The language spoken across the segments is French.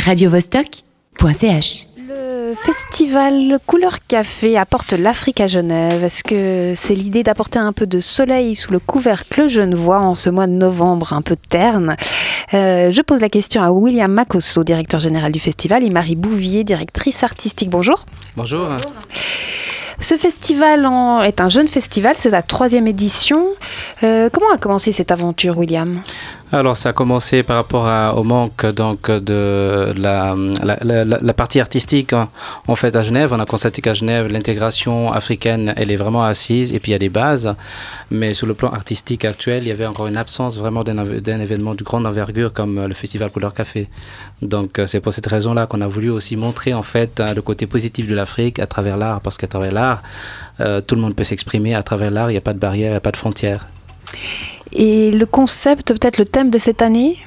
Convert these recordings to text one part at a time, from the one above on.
radiovostok.ch. Le festival Couleur Café apporte l'Afrique à Genève. Est-ce que c'est l'idée d'apporter un peu de soleil sous le couvercle genevois en ce mois de novembre un peu terne? Euh, Je pose la question à William Macosso, directeur général du festival, et Marie Bouvier, directrice artistique. Bonjour. Bonjour. Ce festival en- est un jeune festival, c'est sa troisième édition. Euh, comment a commencé cette aventure, William? Alors ça a commencé par rapport au manque donc de la, partie artistique hein, en fait à Genève. On a constaté qu'à Genève l'intégration africaine elle est vraiment assise et puis il y a des bases, mais sur le plan artistique actuel il y avait encore une absence vraiment d'un événement de grande envergure comme euh, le festival Couleur Café. Donc euh, c'est pour cette raison là qu'on a voulu aussi montrer en fait euh, le côté positif de l'Afrique à travers l'art parce qu'à travers l'art tout le monde peut s'exprimer à travers l'art. Il n'y a pas de barrière, il n'y a pas de frontières. Et le concept, peut-être le thème de cette année?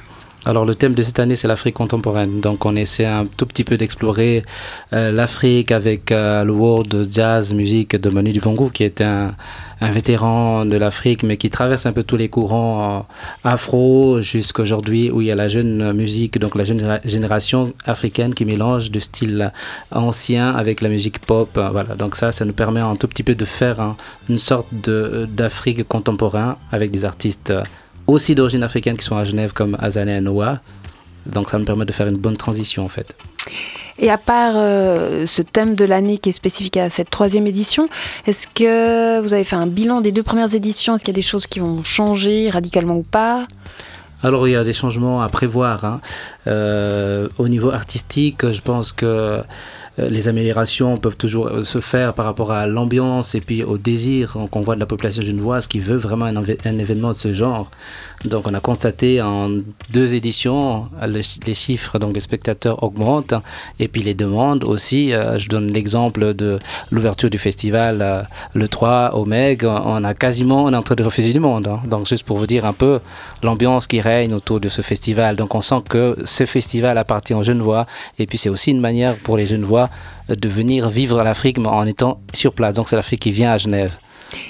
Alors le thème de cette année c'est l'Afrique contemporaine. Donc on essaie un tout petit peu d'explorer euh, l'Afrique avec euh, le world jazz musique de Manu Dibango qui est un, vétéran de l'Afrique mais qui traverse un peu tous les courants euh, afro jusqu'aujourd'hui où il y a la jeune musique donc la jeune généra- génération africaine qui mélange de style ancien avec la musique pop. Voilà donc ça ça nous permet un tout petit peu de faire un- une sorte d'Afrique contemporain avec des artistes aussi d'origine africaine qui sont à Genève comme Azalea et Noah. Donc ça me permet de faire une bonne transition en fait. Et à part euh, ce thème de l'année qui est spécifique à cette troisième édition, est-ce que vous avez fait un bilan des deux premières éditions? Est-ce qu'il y a des choses qui vont changer radicalement ou pas? Alors il y a des changements à prévoir. hein. Euh, au niveau artistique, je pense que les améliorations peuvent toujours euh, se faire par rapport à l'ambiance et puis au désir qu'on voit de la population genevoise qui veut vraiment un événement de ce genre. Donc on a constaté en deux éditions le- les chiffres donc des spectateurs augmentent et puis les demandes aussi. Euh, je donne l'exemple de l'ouverture du festival euh, le 3 au Meg. On a quasiment on est en train de refuser du monde. hein. Donc juste pour vous dire un peu l'ambiance qui règne autour de ce festival. Donc on sent que ce festival appartient aux Genevois et puis c'est aussi une manière pour les Genevois euh, de venir vivre l'Afrique mais en étant sur place. Donc c'est l'Afrique qui vient à Genève.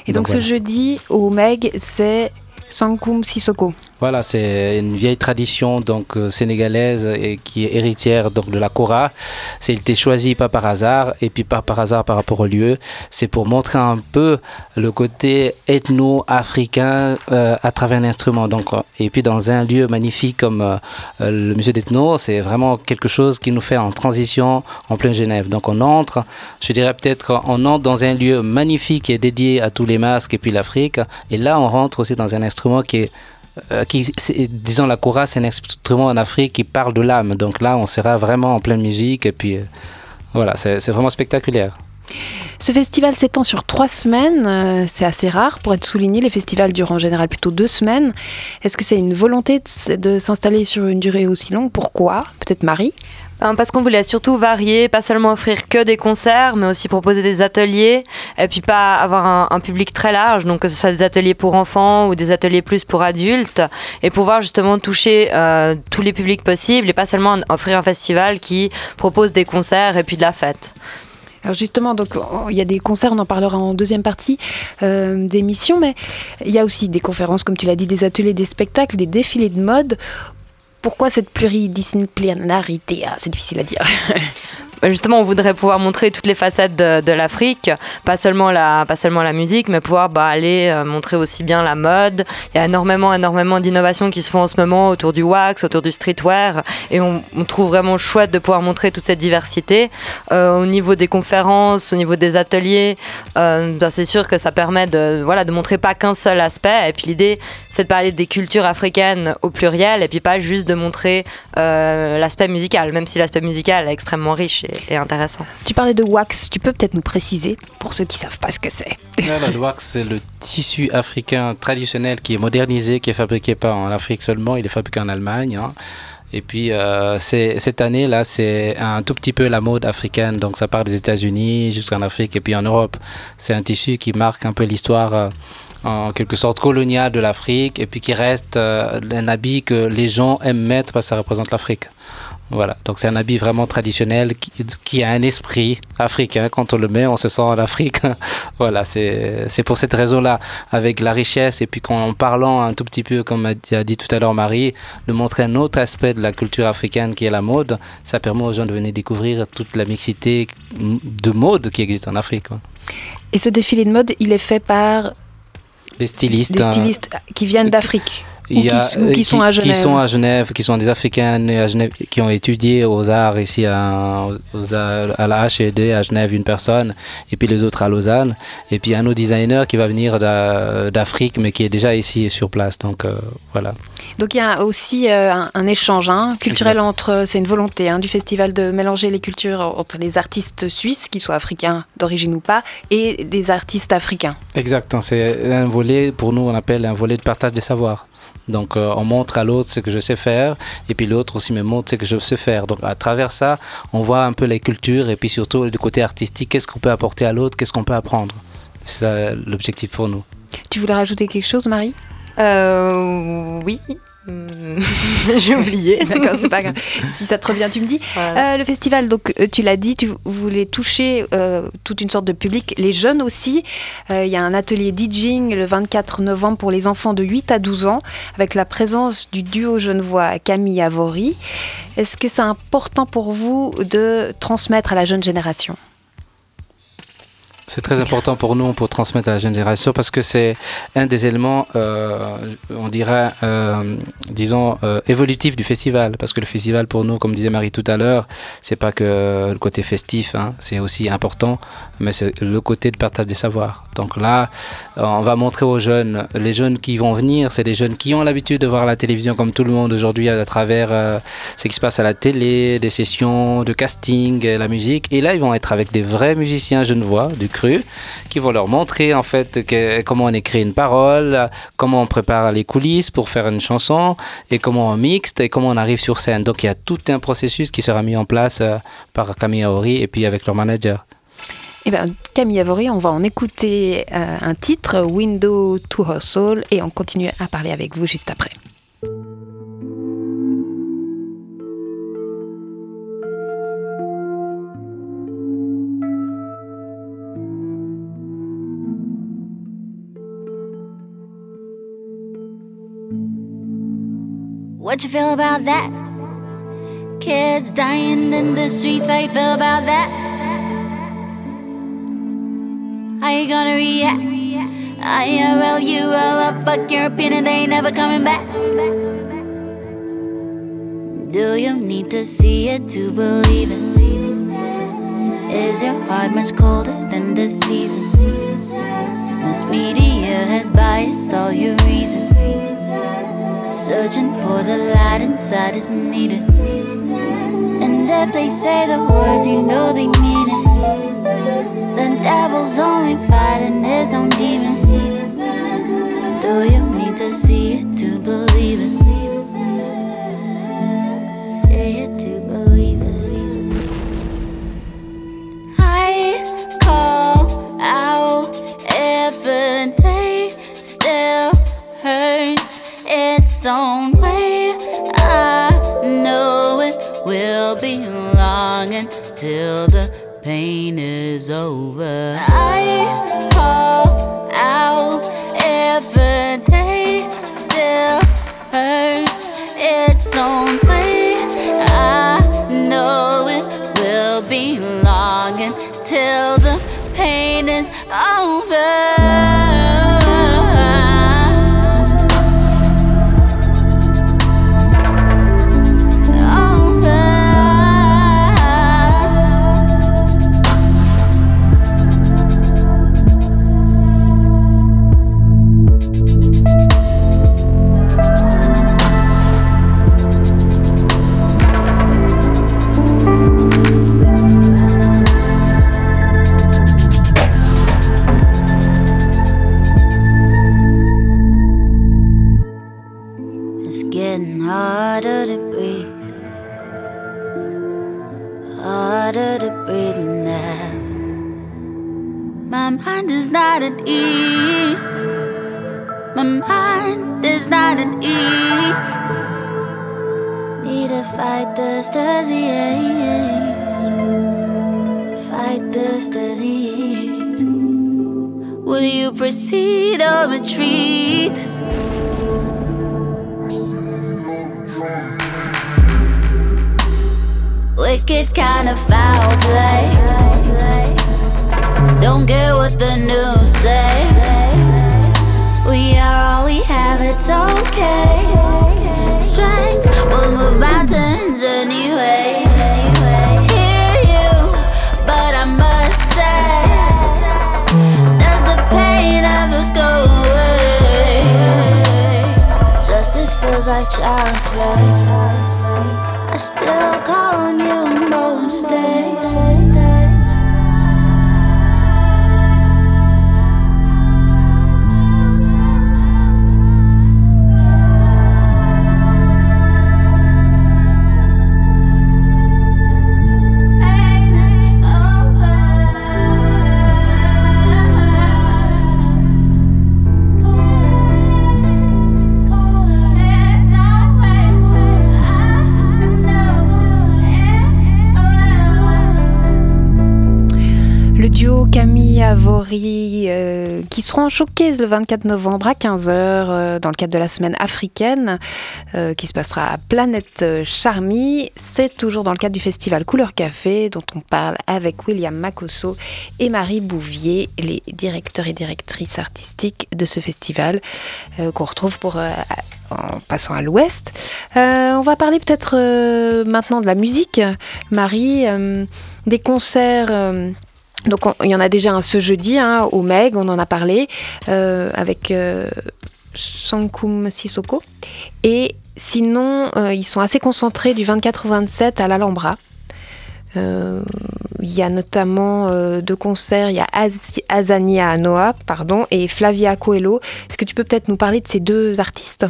Et donc, Donc, ce voilà. jeudi au Meg, c'est Sankum Sissoko. Voilà, c'est une vieille tradition donc euh, sénégalaise et qui est héritière donc de la Kora. C'est été choisi pas par hasard et puis pas par hasard par rapport au lieu. C'est pour montrer un peu le côté ethno-africain euh, à travers un instrument. Donc euh, et puis dans un lieu magnifique comme le musée d'ethno, c'est vraiment quelque chose qui nous fait en transition en plein Genève. Donc on entre, je dirais peut-être on entre dans un lieu magnifique est dédié à tous les masques et puis l'Afrique. Et là on rentre aussi dans un instrument qui est euh, qui, disons la kora, c'est un instrument en Afrique qui parle de l'âme. Donc là, on sera vraiment en pleine musique et puis euh, voilà, c'est vraiment spectaculaire. Ce festival s'étend sur trois semaines. euh, c'est assez rare pour être souligné. Les festivals durent en général plutôt deux semaines. Est-ce que c'est une volonté de, s'installer sur une durée aussi longue? Pourquoi? Peut-être Marie? Parce qu'on voulait surtout varier, pas seulement offrir que des concerts, mais aussi proposer des ateliers, et puis pas avoir un, public très large, donc que ce soit des ateliers pour enfants ou des ateliers plus pour adultes, et pouvoir justement toucher euh, tous les publics possibles, et pas seulement offrir un festival qui propose des concerts et puis de la fête. Alors justement, donc il y a des concerts, on en parlera en deuxième partie euh, d'émission, mais il y a aussi des conférences, comme tu l'as dit, des ateliers, des spectacles, des défilés de mode. Pourquoi cette pluridisciplinarité Ah, C'est difficile à dire. Ben, Justement, on voudrait pouvoir montrer toutes les facettes de, l'Afrique, pas seulement la, pas seulement la musique, mais pouvoir bah, aller euh, montrer aussi bien la mode. Il y a énormément, énormément d'innovations qui se font en ce moment autour du wax, autour du streetwear, et on, trouve vraiment chouette de pouvoir montrer toute cette diversité. Euh, au niveau des conférences, au niveau des ateliers, euh, c'est sûr que ça permet de, voilà, de montrer pas qu'un seul aspect. Et puis l'idée, c'est de parler des cultures africaines au pluriel, et puis pas juste de montrer euh, l'aspect musical, même si l'aspect musical est extrêmement riche et, et intéressant. tu parlais de wax, tu peux peut-être nous préciser, pour ceux qui savent pas ce que c'est. Le wax, c'est le tissu africain traditionnel qui est modernisé, qui est fabriqué pas en Afrique seulement, il est fabriqué en Allemagne. hein. Et puis euh, cette année là, c'est un tout petit peu la mode africaine, donc ça part des États-Unis jusqu'en Afrique et puis en Europe. C'est un tissu qui marque un peu l'histoire. euh, en quelque sorte coloniale de l'Afrique et puis qui reste euh, un habit que les gens aiment mettre parce que ça représente l'Afrique. Voilà, donc c'est un habit vraiment traditionnel qui, a un esprit africain. Quand on le met, on se sent en Afrique. voilà, c'est pour cette raison-là, avec la richesse et puis en parlant un tout petit peu, comme a dit tout à l'heure Marie, de montrer un autre aspect de la culture africaine qui est la mode, ça permet aux gens de venir découvrir toute la mixité de mode qui existe en Afrique. Et ce défilé de mode, il est fait par des stylistes, des stylistes qui viennent d'Afrique il y a, euh, qui, sont à Genève. Qui sont à Genève, qui sont des Africains à Genève, qui ont étudié aux arts ici à, à la HED à Genève, une personne, et puis les autres à Lausanne. Et puis un autre designer qui va venir d'Afrique, mais qui est déjà ici sur place. Donc euh, voilà. Donc il y a aussi euh, un, échange hein, culturel entre, c'est une volonté hein, du festival de mélanger les cultures entre les artistes suisses, qu'ils soient africains d'origine ou pas, et des artistes africains. Exact, c'est un volet, pour nous on appelle un volet de partage des savoirs. Donc euh, on montre à l'autre ce que je sais faire et puis l'autre aussi me montre ce que je sais faire. Donc à travers ça, on voit un peu les cultures et puis surtout du côté artistique, qu'est-ce qu'on peut apporter à l'autre, qu'est-ce qu'on peut apprendre. C'est ça l'objectif pour nous. Tu voulais rajouter quelque chose, Marie? Euh, Oui. Hmm. J'ai oublié. D'accord, c'est pas grave. Si ça te revient, tu me dis. Euh, le festival, donc euh, tu l'as dit, tu voulais toucher euh, toute une sorte de public, les jeunes aussi. Il y a un atelier DJing le 24 novembre pour les enfants de 8 à 12 ans, avec la présence du duo genevois Camille Avory. Est-ce que c'est important pour vous de transmettre à la jeune génération? C'est très important pour nous pour transmettre à la jeune génération parce que c'est un des éléments, euh, on dirait, euh, disons, euh, évolutifs du festival. Parce que le festival, pour nous, comme disait Marie tout à l'heure, c'est pas que le côté festif, hein, c'est aussi important, mais c'est le côté de partage des savoirs. Donc là, on va montrer aux jeunes, les jeunes qui vont venir, c'est des jeunes qui ont l'habitude de voir la télévision comme tout le monde aujourd'hui à travers euh, ce qui se passe à la télé, des sessions de casting, la musique. Et là, ils vont être avec des vrais musiciens genevois du qui vont leur montrer en fait comment on écrit une parole, comment on prépare les coulisses pour faire une chanson, et comment on mixte, et comment on arrive sur scène. Donc il y a tout un processus qui sera mis en place euh, par Camille Aori et puis avec leur manager. Eh bien, Camille Avory, on va en écouter euh, un titre, Window to Her Soul, et on continue à parler avec vous juste après. What you feel about that? Kids dying in the streets, how you feel about that? How you gonna react? IRL, you roll up, fuck your opinion, they ain't never coming back. Do you need to see it to believe it? Is your heart much colder than the season? This media has biased all your reason. Searching for the light inside is needed. And if they say the words, you know they mean it. The devil's only fighting his own demons. Do you need to see it to believe own way. I know it will be long until the pain is over. Fight this disease? Fight this disease. Will you proceed or retreat? Wicked kind of foul play. Don't get what the news says. We are all we have, it's okay. Strength will move mountains anyway. Hear you, but I must say, does the pain ever go away? Justice feels like child's play. I still Euh, qui seront en showcase le 24 novembre à 15h euh, dans le cadre de la semaine africaine euh, qui se passera à Planète Charmy. C'est toujours dans le cadre du festival Couleur Café dont on parle avec William Makosso et Marie Bouvier, les directeurs et directrices artistiques de ce festival qu'on retrouve pour en passant à l'ouest. on va parler peut-être maintenant de la musique, Marie, des concerts donc il y en a déjà un ce jeudi hein, au Meg, on en a parlé, euh, avec euh, Sankum Sissoko. Et sinon, euh, ils sont assez concentrés du 24 au 27 à l'Alhambra. Il y a notamment deux concerts, il y a Azania Noah pardon, et Flavia Coelho. Est-ce que tu peux peut-être nous parler de ces deux artistes?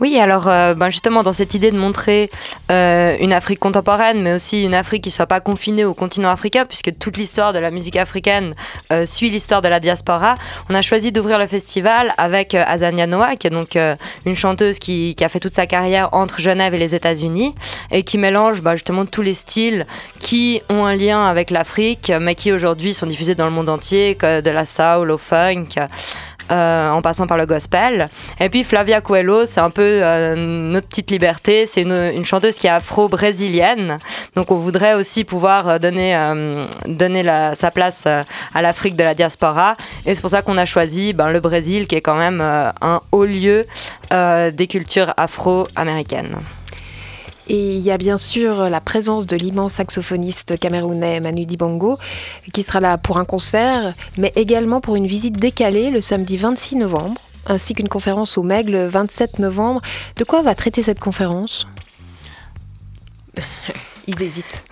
Oui, alors euh, ben justement dans cette idée de montrer euh, une Afrique contemporaine, mais aussi une Afrique qui soit pas confinée au continent africain, puisque toute l'histoire de la musique africaine euh, suit l'histoire de la diaspora, on a choisi d'ouvrir le festival avec Azania Noah, qui est donc une chanteuse qui, qui, a fait toute sa carrière entre Genève et les États-Unis, et qui mélange ben, justement tous les styles qui ont un lien avec l'Afrique, mais qui aujourd'hui sont diffusés dans le monde entier, de la soul au funk. Euh, en passant par le gospel. Et puis Flavia Coelho, c'est un peu euh, notre petite liberté. C'est une, chanteuse qui est afro-brésilienne. Donc on voudrait aussi pouvoir euh, donner, donner sa place à l'Afrique de la diaspora. Et c'est pour ça qu'on a choisi ben, le Brésil, qui est quand même un haut lieu des cultures afro-américaines. Et il y a bien sûr la présence de l'immense saxophoniste camerounais Manu Dibango, qui sera là pour un concert, mais également pour une visite décalée le samedi 26 novembre, ainsi qu'une conférence au MEG le 27 novembre. De quoi va traiter cette conférence? Ils hésitent.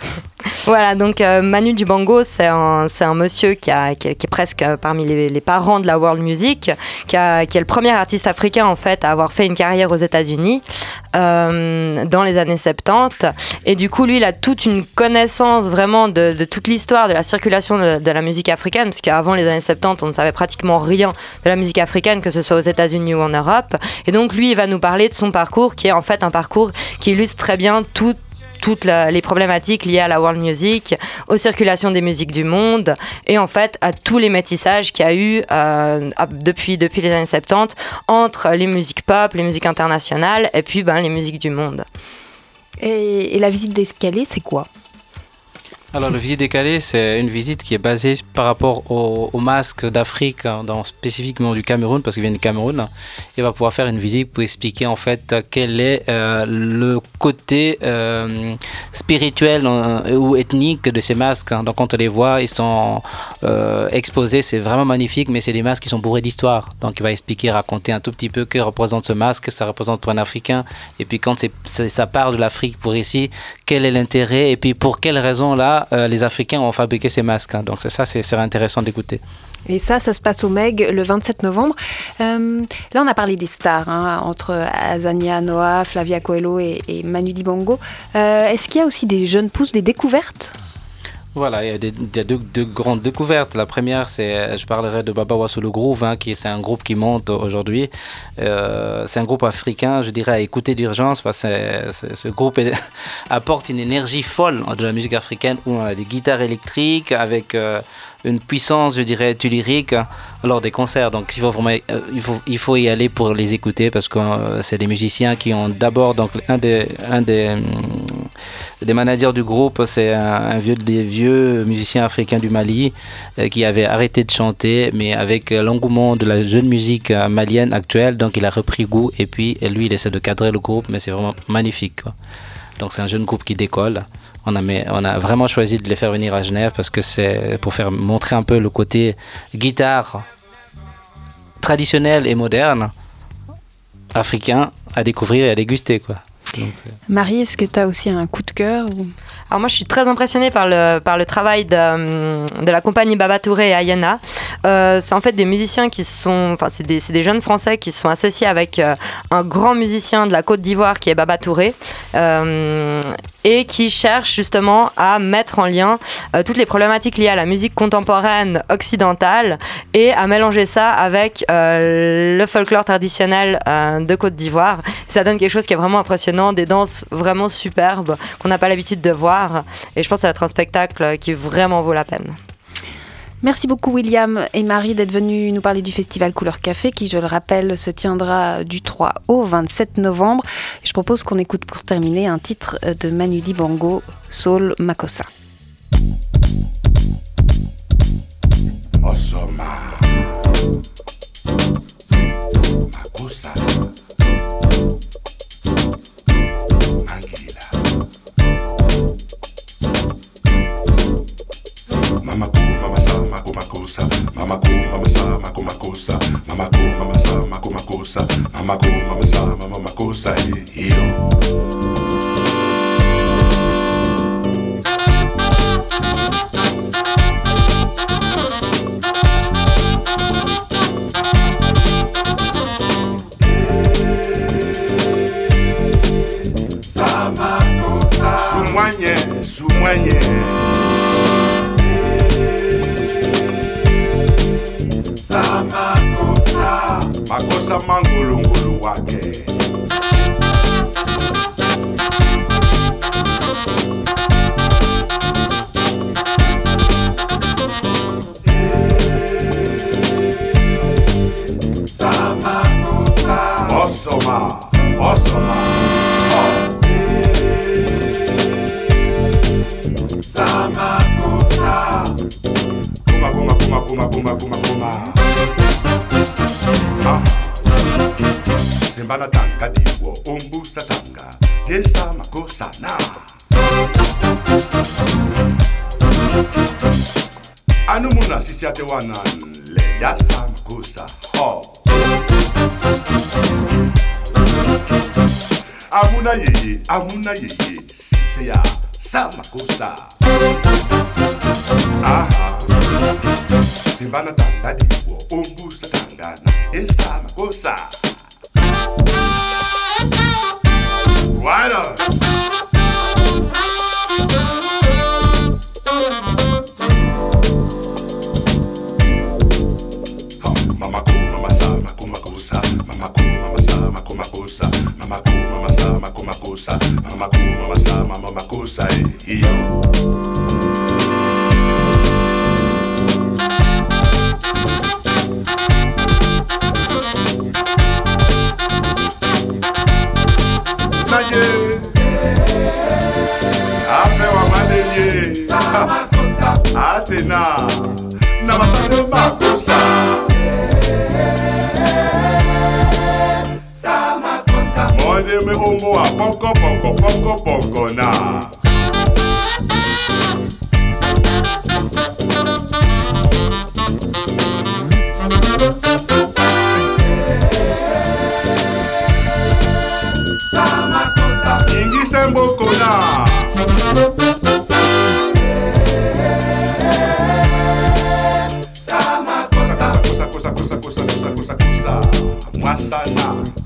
Voilà, donc euh, Manu Dibango, c'est un, monsieur qui, est presque parmi les, parents de la world music, qui, est le premier artiste africain en fait à avoir fait une carrière aux États-Unis euh, dans les années 70. Et du coup, lui, il a toute une connaissance vraiment de, toute l'histoire de la circulation de, de, la musique africaine, parce qu'avant les années 70, on ne savait pratiquement rien de la musique africaine, que ce soit aux États-Unis ou en Europe. Et donc, lui, il va nous parler de son parcours, qui est en fait un parcours qui illustre très bien toute toutes les problématiques liées à la world music, aux circulations des musiques du monde et en fait à tous les métissages qu'il y a eu euh, depuis, depuis les années 70 entre les musiques pop, les musiques internationales et puis ben, les musiques du monde. Et, et la visite d'escalier, c'est quoi? Alors, le visite décalée, c'est une visite qui est basée par rapport au, au masque d'Afrique, hein, spécifiquement du Cameroun, parce qu'il vient du Cameroun. Il va pouvoir faire une visite pour expliquer en fait quel est euh, le côté euh, spirituel euh, ou ethnique de ces masques. Hein. Donc, quand on les voit, ils sont exposés, c'est vraiment magnifique, mais c'est des masques qui sont bourrés d'histoire. Donc, il va expliquer, raconter un tout petit peu que représente ce masque, que ça représente pour un Africain. Et puis, quand ça part de l'Afrique pour ici, quel est l'intérêt et puis pour quelles raisons là euh, les Africains ont fabriqué ces masques. Hein. Donc c'est ça, c'est intéressant d'écouter. Et ça, ça se passe au MEG le 27 novembre. Euh, là, on a parlé des stars, hein, entre Azania Noah, Flavia Coelho et, Manu Dibango. Euh, est-ce qu'il y a aussi des jeunes pousses, des découvertes? Voilà, il y a, deux, grandes découvertes. La première, c'est, je parlerai de Baba le Groove, hein, qui c'est un groupe qui monte aujourd'hui. Euh, c'est un groupe africain, je dirais, à écouter d'urgence, parce que ce groupe apporte une énergie folle de la musique africaine, où on a des guitares électriques avec euh, une puissance, je dirais, lyrique lors des concerts. Donc il faut vraiment, euh, y aller pour les écouter parce que c'est des musiciens qui ont d'abord, donc un des, des managers du groupe, c'est un, vieux, des vieux musiciens africains du Mali euh, qui avait arrêté de chanter, mais avec l'engouement de la jeune musique malienne actuelle, donc il a repris goût et puis lui il essaie de cadrer le groupe, mais c'est vraiment magnifique. Donc c'est un jeune groupe qui décolle on a, on a vraiment choisi de les faire venir à Genève parce que c'est pour faire montrer un peu le côté guitare traditionnel et moderne africain à découvrir et à déguster quoi. Marie, est-ce que tu as aussi un coup de cœur Alors moi, je suis très impressionnée par le, par le travail de, de la compagnie Baba Touré et Ayana. Euh, c'est en fait des musiciens qui sont, enfin c'est des, des, jeunes Français qui sont associés avec euh, un grand musicien de la Côte d'Ivoire qui est Baba Touré euh, et qui cherchent justement à mettre en lien toutes les problématiques liées à la musique contemporaine occidentale et à mélanger ça avec le folklore traditionnel de Côte d'Ivoire. Ça donne quelque chose qui est vraiment impressionnant des danses vraiment superbes qu'on n'a pas l'habitude de voir. Et je pense que ça va être un spectacle qui vraiment vaut la peine. Merci beaucoup William et Marie d'être venus nous parler du festival Couleur Café qui, je le rappelle, se tiendra du 3 au 27 novembre. Je propose qu'on écoute pour terminer un titre de Manu Dibango, Soul Makossa. Mama ko mama sa mako makosa mama ko mama sa mako makosa mama ko mama sa mako makosa mama ko mama sa mama makosa iyo simbana tanga diwo umbusa tanga yesa makosa na. Anu muna sisi ate wana le yasa makosa ho. Amuna yeye amuna yeye sise ya sa makosa. Aha. Simbana tanga diwo umbusa tanga na yesa makosa Right on. atena na basango bakosa mondeme ongo wa poko poko poko poko na. Ingise mboka. Massa Massana